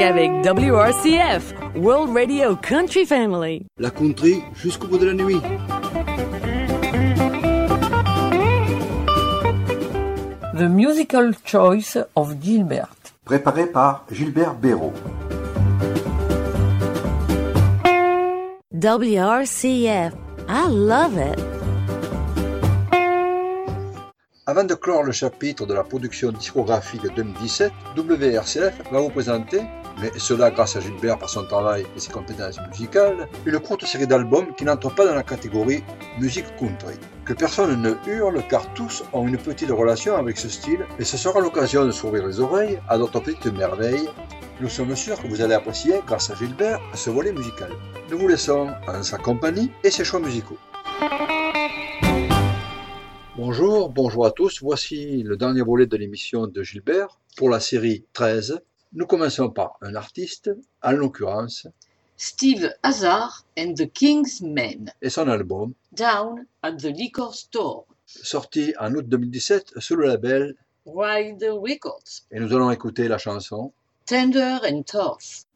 musique avec WRCF, World Radio Country Family. La country jusqu'au bout de la nuit. The Musical Choice of Gilbert. Préparé par Gilbert Béraud. WRCF, I love it. Avant de clore le chapitre de la production discographique 2017, WRCF va vous présenter, mais cela grâce à Gilbert par son travail et ses compétences musicales, une courte série d'albums qui n'entrent pas dans la catégorie musique country. Que personne ne hurle car tous ont une petite relation avec ce style et ce sera l'occasion de s'ouvrir les oreilles à d'autres petites merveilles. Nous sommes sûrs que vous allez apprécier, grâce à Gilbert, ce volet musical. Nous vous laissons en sa compagnie et ses choix musicaux. Bonjour, bonjour à tous. Voici le dernier volet de l'émission de Gilbert pour la série 13. Nous commençons par un artiste, en l'occurrence, Steve Hazard and the King's Men, et son album, Down at the Liquor Store, sorti en août 2017 sous le label, Ride Records, et nous allons écouter la chanson. Tender and Tough.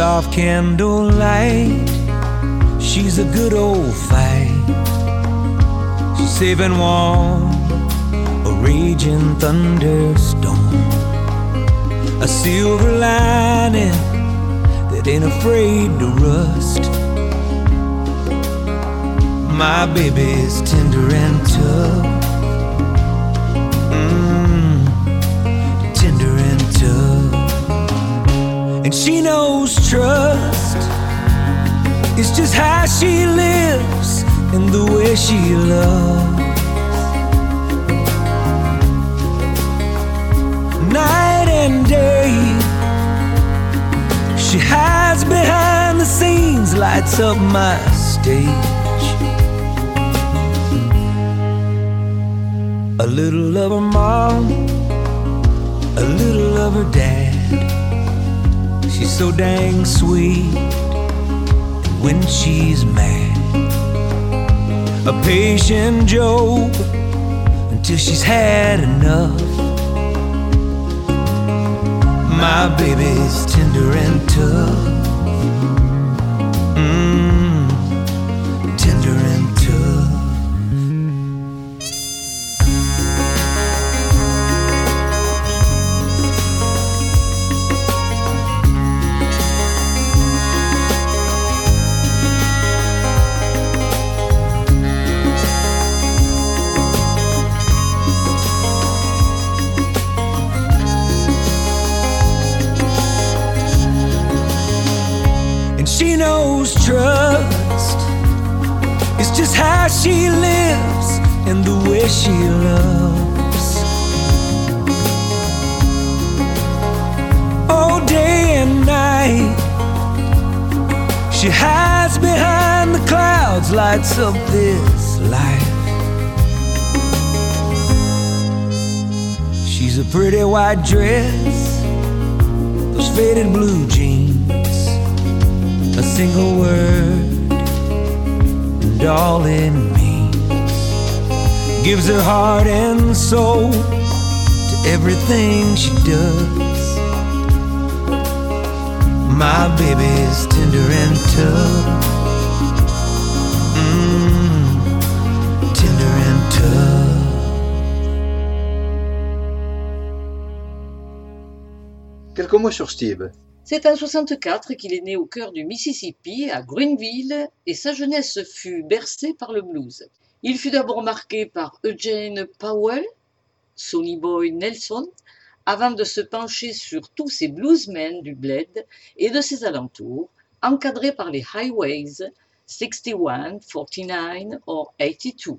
Soft candlelight. She's a good old fight. She's and warm, a raging thunderstorm. A silver lining that ain't afraid to rust. My baby's tender and tough. And she knows trust is just how she lives and the way she loves. Night and day, she hides behind the scenes, lights up my stage. A little of her mom, a little of her dad. She's so dang sweet when she's mad. A patient Job until she's had enough. My baby's tender and tough. Mm, Pretty white dress, those faded blue jeans a single word and all it means. Gives her heart and soul to everything she does. My baby's tender and tough Sur Steve. C'est en 64 qu'il est né au cœur du Mississippi, à Greenville, et sa jeunesse fut bercée par le blues. Il fut d'abord marqué par Eugene Powell, Sonny Boy Nelson, avant de se pencher sur tous ces bluesmen du bled et de ses alentours, encadrés par les highways 61, 49 or 82.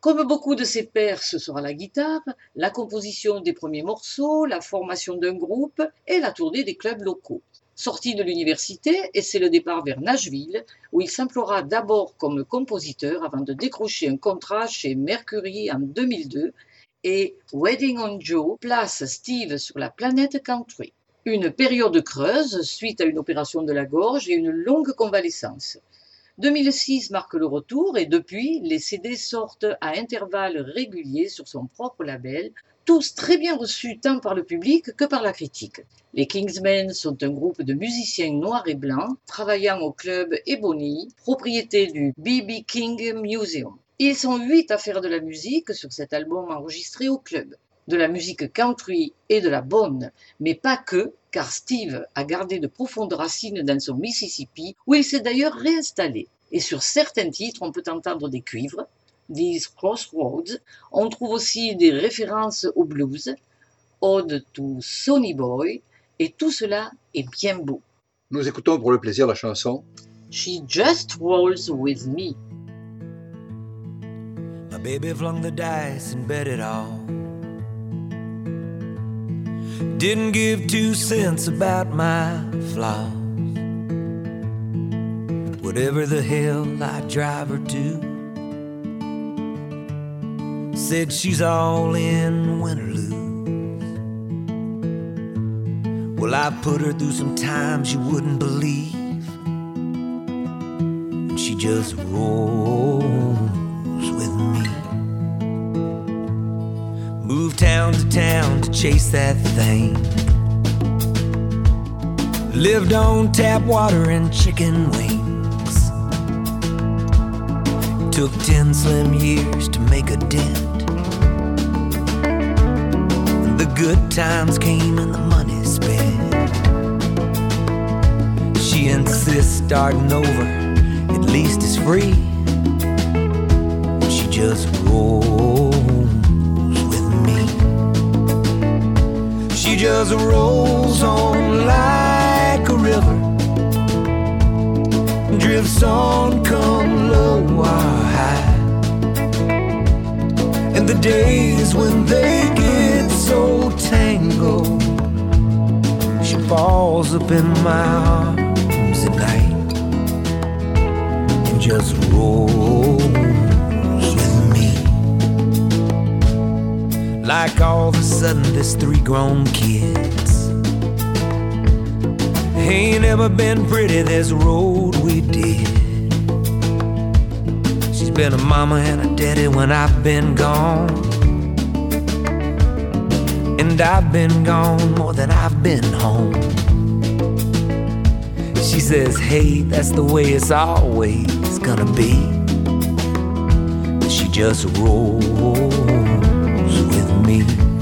Comme beaucoup de ses pairs, ce sera la guitare, la composition des premiers morceaux, la formation d'un groupe et la tournée des clubs locaux. Sorti de l'université, et c'est le départ vers Nashville, où il s'implora d'abord comme compositeur avant de décrocher un contrat chez Mercury en 2002 et Wedding on Joe place Steve sur la planète country. Une période creuse suite à une opération de la gorge et une longue convalescence. 2006 marque le retour et depuis, les CD sortent à intervalles réguliers sur son propre label, tous très bien reçus tant par le public que par la critique. Les Kingsmen sont un groupe de musiciens noirs et blancs travaillant au club Ebony, propriété du BB King Museum. Ils sont huit à faire de la musique sur cet album enregistré au club. De la musique country et de la bonne, mais pas que, car Steve a gardé de profondes racines dans son Mississippi, où il s'est d'ailleurs réinstallé. Et sur certains titres, on peut entendre des cuivres, These Crossroads. On trouve aussi des références au blues, Ode to Sonny Boy, et tout cela est bien beau. Nous écoutons pour le plaisir la chanson She Just Rolls With Me. My baby flung the dice and bet it all. Didn't give two cents about my flaws. Whatever the hell I drive her to. Said she's all in win or lose. Well, I put her through some times you wouldn't believe. And she just rolls town to town to chase that thing. Lived on tap water and chicken wings. Took ten slim years to make a dent. The good times came and the money spent. She insists starting over, at least it's free. She just rolls just rolls on like a river. Drifts on, come low or high. And the days when they get so tangled, she falls up in my arms at night and just rolls Like all of a sudden, there's three grown kids. Ain't ever been pretty, this road we did. She's been a mama and a daddy when I've been gone. And I've been gone more than I've been home. She says, hey, that's the way it's always gonna be. She just rolls with me.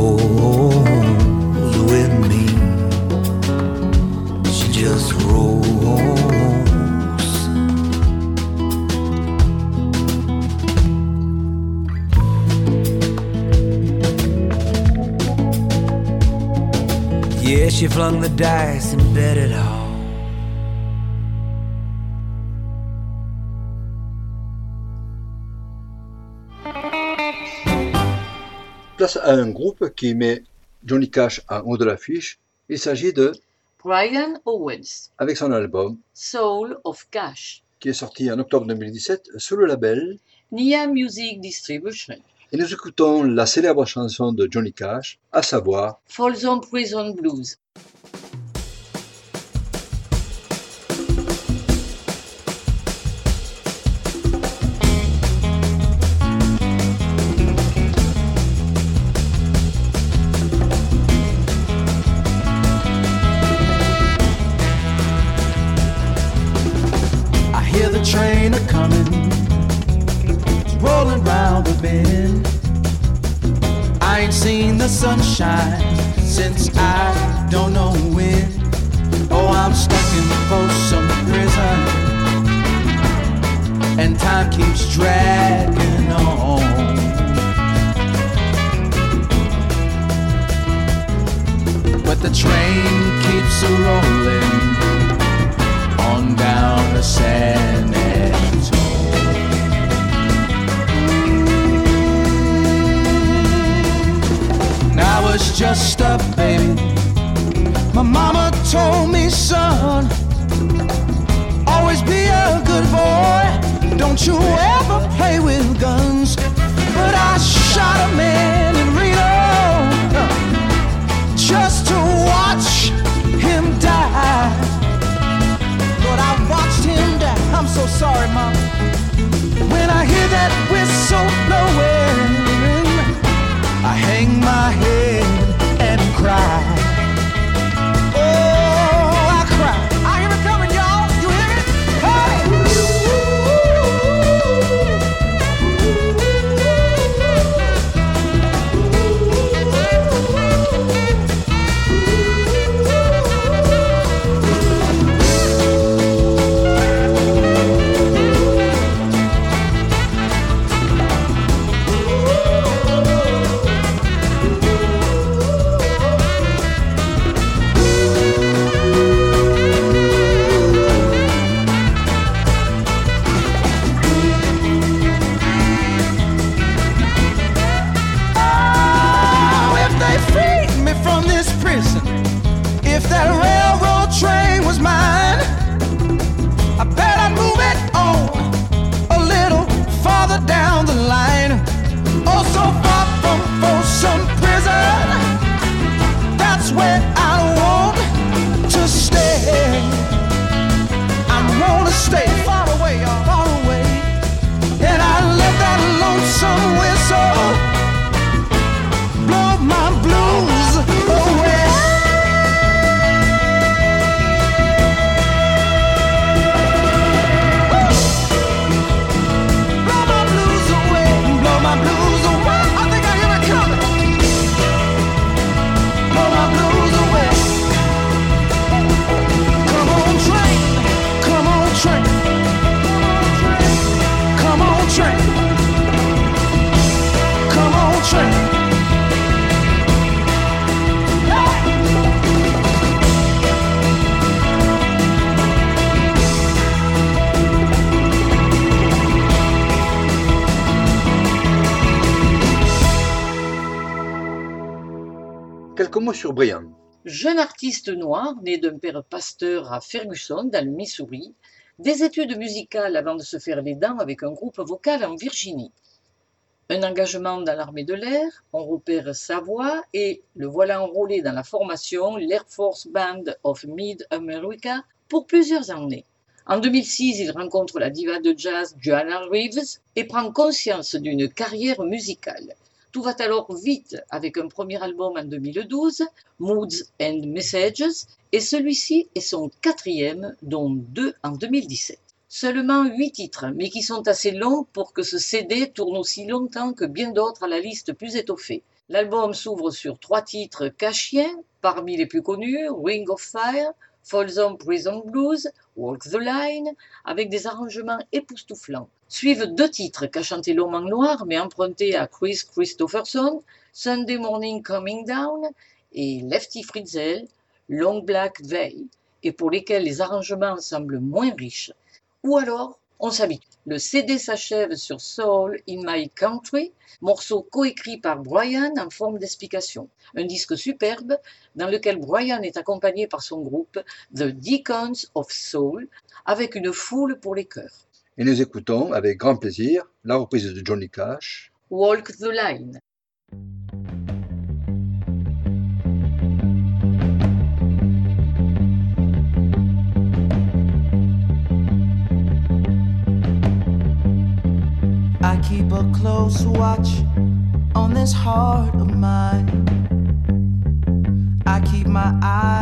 Rolls with me. She just rolls. Yeah, she flung the dice and bet it all. Place à un groupe qui met Johnny Cash en haut de l'affiche. Il s'agit de, Brian Owens, avec son album, Soul of Cash, qui est sorti en octobre 2017 sous le label. Nia Music Distribution, Et nous écoutons la célèbre chanson de Johnny Cash, à savoir Folsom Prison Blues. a coming. It's rolling round the bend. I ain't seen the sunshine since I don't know when. Oh, I'm stuck in some prison. And time keeps dragging on. But the train keeps a rolling on down the sand. I was just a baby. My mama told me, son, always be a good boy. Don't you ever play with guns. But I shot a man in Reno just to watch him die. Lord, I watched him die. I'm so sorry, Mom. When I hear that whistle Jeune artiste noir, né d'un père pasteur à Ferguson, dans le Missouri, des études musicales avant de se faire les dents avec un groupe vocal en Virginie. Un engagement dans l'armée de l'air, on repère sa voix et le voilà enrôlé dans la formation l'Air Force Band of Mid-America pour plusieurs années. En 2006, il rencontre la diva de jazz Joanna Reeves et prend conscience d'une carrière musicale. Tout va alors vite avec un premier album en 2012, Moods and Messages, et celui-ci est son quatrième, dont deux en 2017. Seulement huit titres, mais qui sont assez longs pour que ce CD tourne aussi longtemps que bien d'autres à la liste plus étoffée. L'album s'ouvre sur trois titres cachiens, parmi les plus connus, Ring of Fire, Folsom Prison Blues, Walk the Line, avec des arrangements époustouflants. Suivent deux titres qu'a chanté l'homme en noir, mais empruntés à Chris Christopherson, Sunday Morning Coming Down et Lefty Fritzl, Long Black Veil, et pour lesquels les arrangements semblent moins riches. Ou alors, on s'habitue. Le CD s'achève sur Soul in My Country, morceau coécrit par Brian en forme d'explication. Un disque superbe dans lequel Brian est accompagné par son groupe The Deacons of Soul avec une foule pour les chœurs. Et nous écoutons avec grand plaisir la reprise de Johnny Cash. Walk the Line. Keep a close watch on this heart of mine. I keep my eyes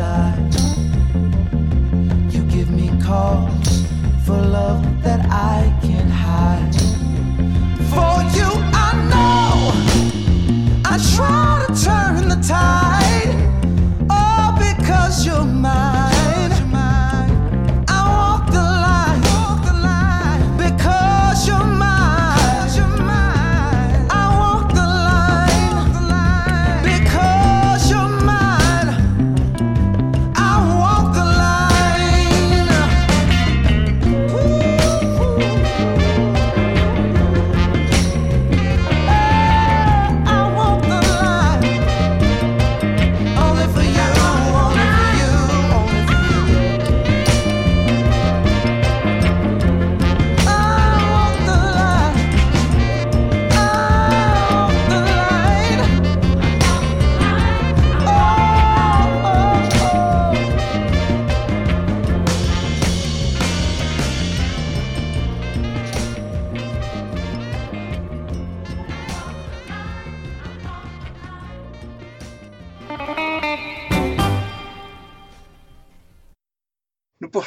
side.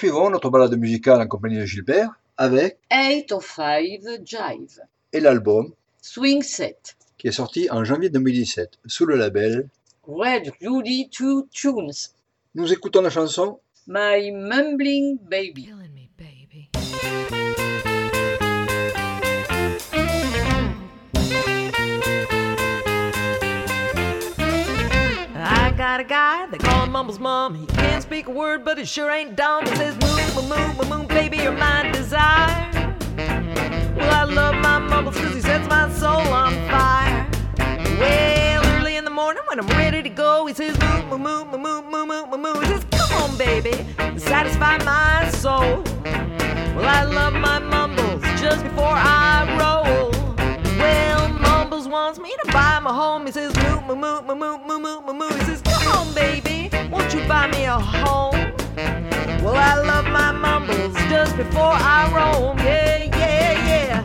Poursuivons notre balade musicale en compagnie de Gilbert avec 8 of 5 Jive. et l'album Swing Set. qui est sorti en janvier 2017 sous le label. Red Rudy Two Tunes. Nous écoutons la chanson My Mumbling baby. about a guy they call him Mumble's mom. He can't speak a word, but he sure ain't dumb. He says, Moo, moo, moo, moo, baby, you're my desire. Well, I love my Mumbles because he sets my soul on fire. Well, early in the morning when I'm ready to go, he says, Moo, moo, moo, moo, moo, moo, moo, moo. He says, Come on, baby, satisfy my soul. Well, I love my Mumbles just before I moo, moo, moo, moo, moo, moo, moo. He says, Come on, baby, won't you buy me a home? Well, I love my mumbles just before I roam. Yeah, yeah, yeah.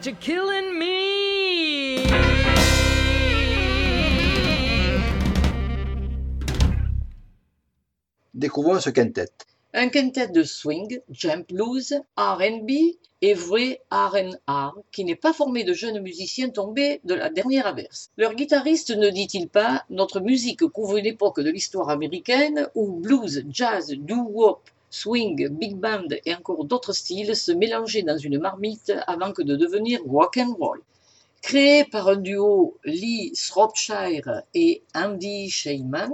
But you're killing me. Découvrons ce quintet. Un quintet de swing, jump blues, R&B et vrai R&R qui n'est pas formé de jeunes musiciens tombés de la dernière averse. Leur guitariste ne dit-il pas Notre musique couvre une époque de l'histoire américaine où blues, jazz, doo-wop, swing, big band et encore d'autres styles se mélangeaient dans une marmite avant que de devenir rock and roll. Créé par un duo Lee Shropshire et Andy Sheyman,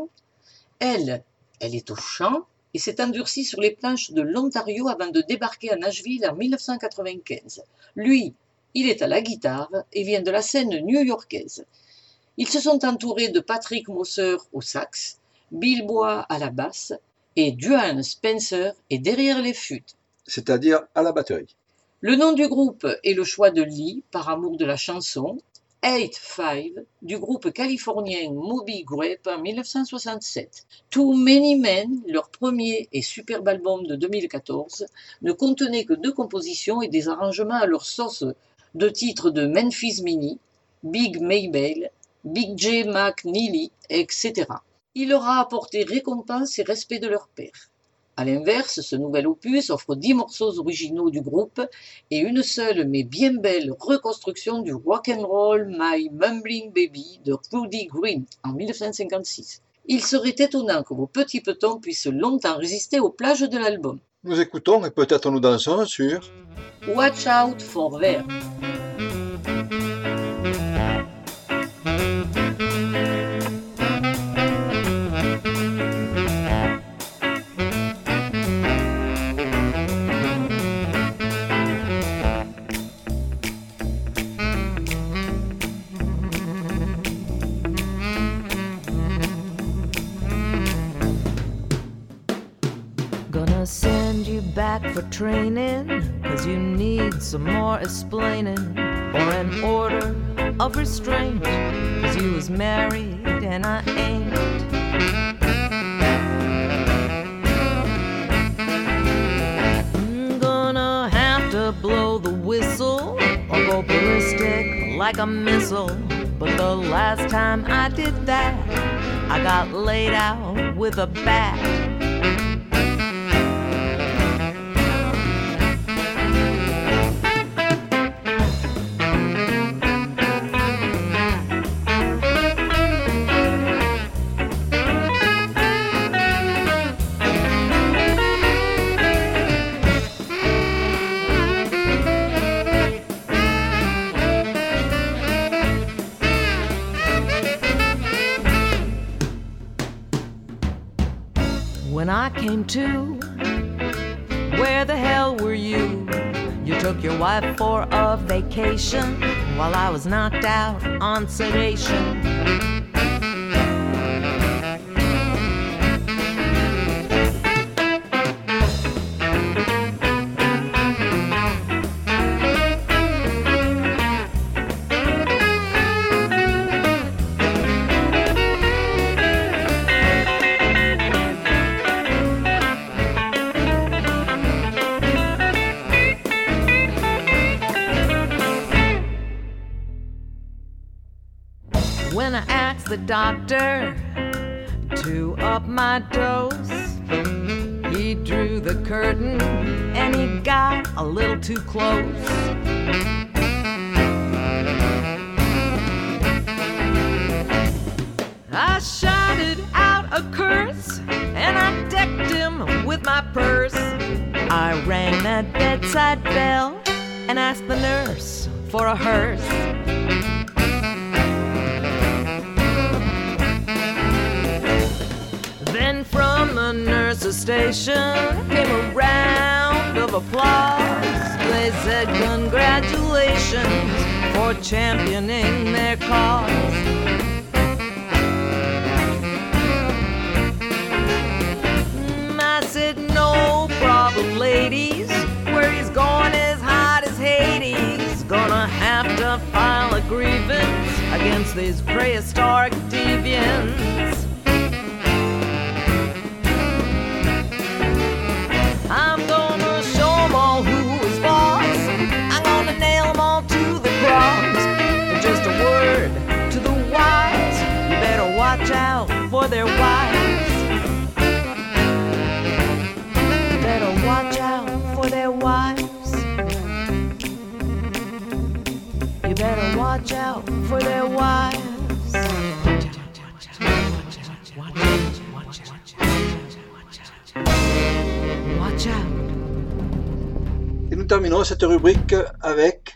elle, elle est au chant et s'est endurcie sur les planches de l'Ontario avant de débarquer à Nashville en 1995. Lui, il est à la guitare et vient de la scène new-yorkaise. Ils se sont entourés de Patrick Mosser au sax, Bill Bois à la basse et Duane Spencer est derrière les flûtes. C'est-à-dire à la batterie. Le nom du groupe est le choix de Lee par amour de la chanson 8-5 du groupe californien Moby Grape en 1967. Too Many Men, leur premier et superbe album de 2014, ne contenait que deux compositions et des arrangements à leur sauce de titres de Memphis Mini, Big Maybelle, Big J McNeely, etc. Il leur a apporté récompense et respect de leur père. A l'inverse, ce nouvel opus offre dix morceaux originaux du groupe et une seule mais bien belle reconstruction du Rock and Roll My Mumbling Baby de Rudy Green en 1956. Il serait étonnant que vos petits petons puissent longtemps résister aux plages de l'album. Nous écoutons et peut-être nous dansons sur Watch out for Vert. Training, cause you need some more explaining, or an order of restraint, cause you was married and I ain't. I'm gonna have to blow the whistle or go ballistic like a missile. But the last time I did that, I got laid out with a bat. Where the hell were you? You took your wife for a vacation while I was knocked out on sedation. Doctor to up my dose, he drew the curtain and he got a little too close. I shouted out a curse and I decked him with my purse. I rang that bedside bell and asked the nurse for a hearse. And from the nurse's station came a round of applause. They said, Congratulations for championing their cause. Mm, I said, No problem, ladies. Where he's going is hot as Hades. Gonna have to file a grievance against these prehistoric deviants. For their wives. Watch out. Et nous terminons cette rubrique avec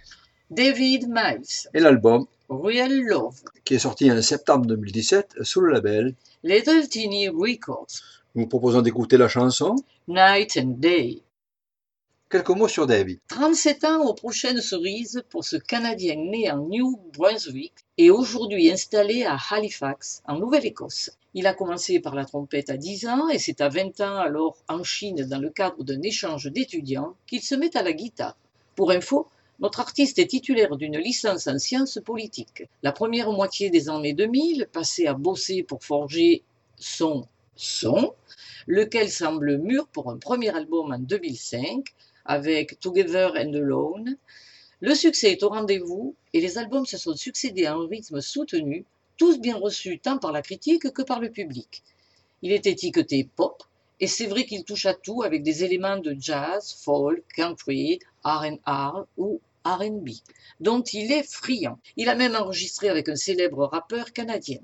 David Miles, et l'album Real Love, qui est sorti en septembre 2017 sous le label. Little Teeny Records, Nous vous proposons d'écouter la chanson. Night and Day. Quelques mots sur David. 37 ans aux prochaines cerises pour ce Canadien né en New Brunswick et aujourd'hui installé à Halifax, en Nouvelle-Écosse. Il a commencé par la trompette à 10 ans et c'est à 20 ans, alors en Chine, dans le cadre d'un échange d'étudiants, qu'il se met à la guitare. Pour info, notre artiste est titulaire d'une licence en sciences politiques. La première moitié des années 2000, passé à bosser pour forger son son, lequel semble mûr pour un premier album en 2005, avec Together and Alone. Le succès est au rendez-vous et les albums se sont succédés à un rythme soutenu, tous bien reçus tant par la critique que par le public. Il est étiqueté pop et c'est vrai qu'il touche à tout avec des éléments de jazz, folk, country, R&R ou R&B, dont il est friand. Il a même enregistré avec un célèbre rappeur canadien.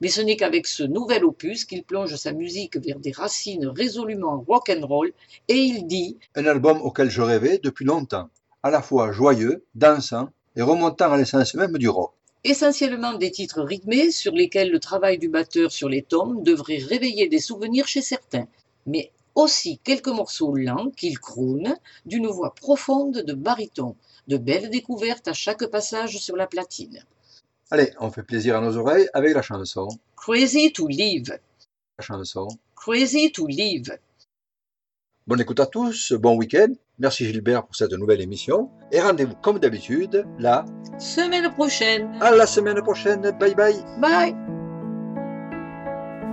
Mais ce n'est qu'avec ce nouvel opus qu'il plonge sa musique vers des racines résolument rock'n'roll et il dit Un album auquel je rêvais depuis longtemps, à la fois joyeux, dansant et remontant à l'essence même du rock. essentiellement des titres rythmés sur lesquels le travail du batteur sur les tomes devrait réveiller des souvenirs chez certains, mais aussi quelques morceaux lents qu'il croune d'une voix profonde de baryton, de belles découvertes à chaque passage sur la platine. Allez, on fait plaisir à nos oreilles avec la chanson. Crazy to live, La chanson. crazy to live. Bonne écoute à tous, bon week-end. Merci Gilbert pour cette nouvelle émission. Et rendez-vous comme d'habitude, là, Semaine prochaine. à la semaine prochaine. Bye bye. Bye.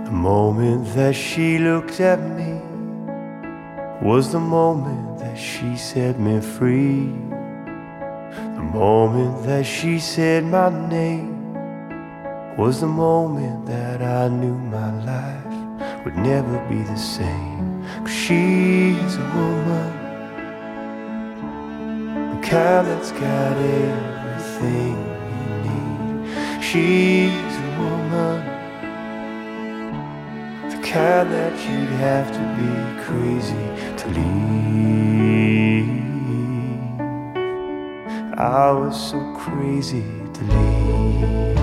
The moment that she looked at me was the moment that she set me free. The moment that she said my name was the moment that I knew my life would never be the same. Cause she's a woman, the kind that's got everything you need. She's a woman the kind that you'd have to be crazy to leave. I was so crazy to leave.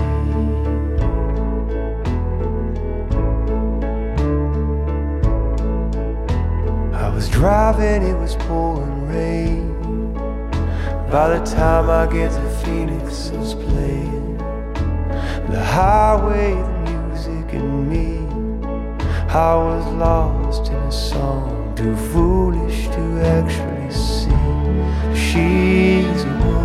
I was driving, it was pouring rain. By the time I get to Phoenix, I was playing the highway, the music, and me. I was lost in a song, too foolish to actually sing. She's a woman,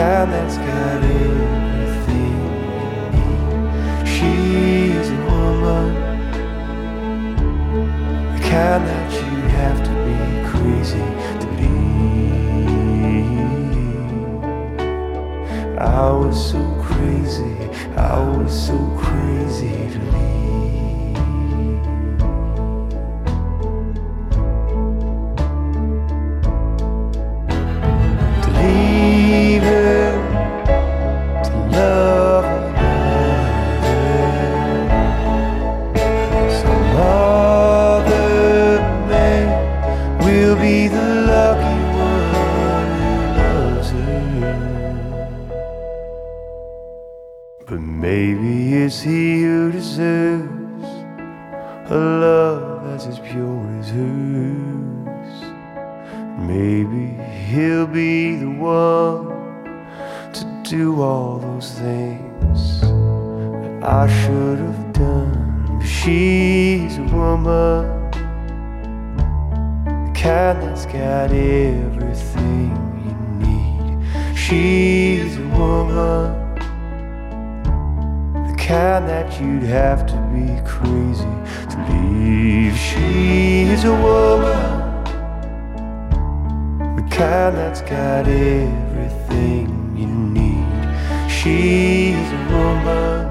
kind that's got everything you need. She's a woman, the kind that you have to be crazy to leave. I was so crazy, I was so crazy to leave. She's a woman, the kind that's got everything you need. She's a woman,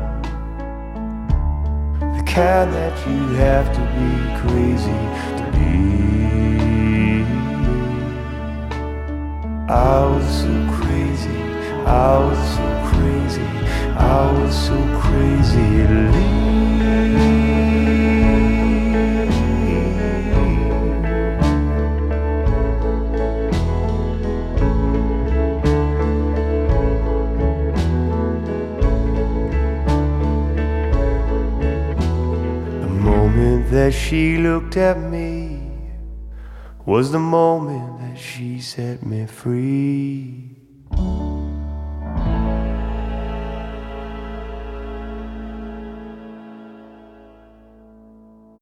the kind that you'd have to be crazy to be. I was so crazy, I was so crazy, I was so crazy to leave. That she looked at me was the moment that she set me free.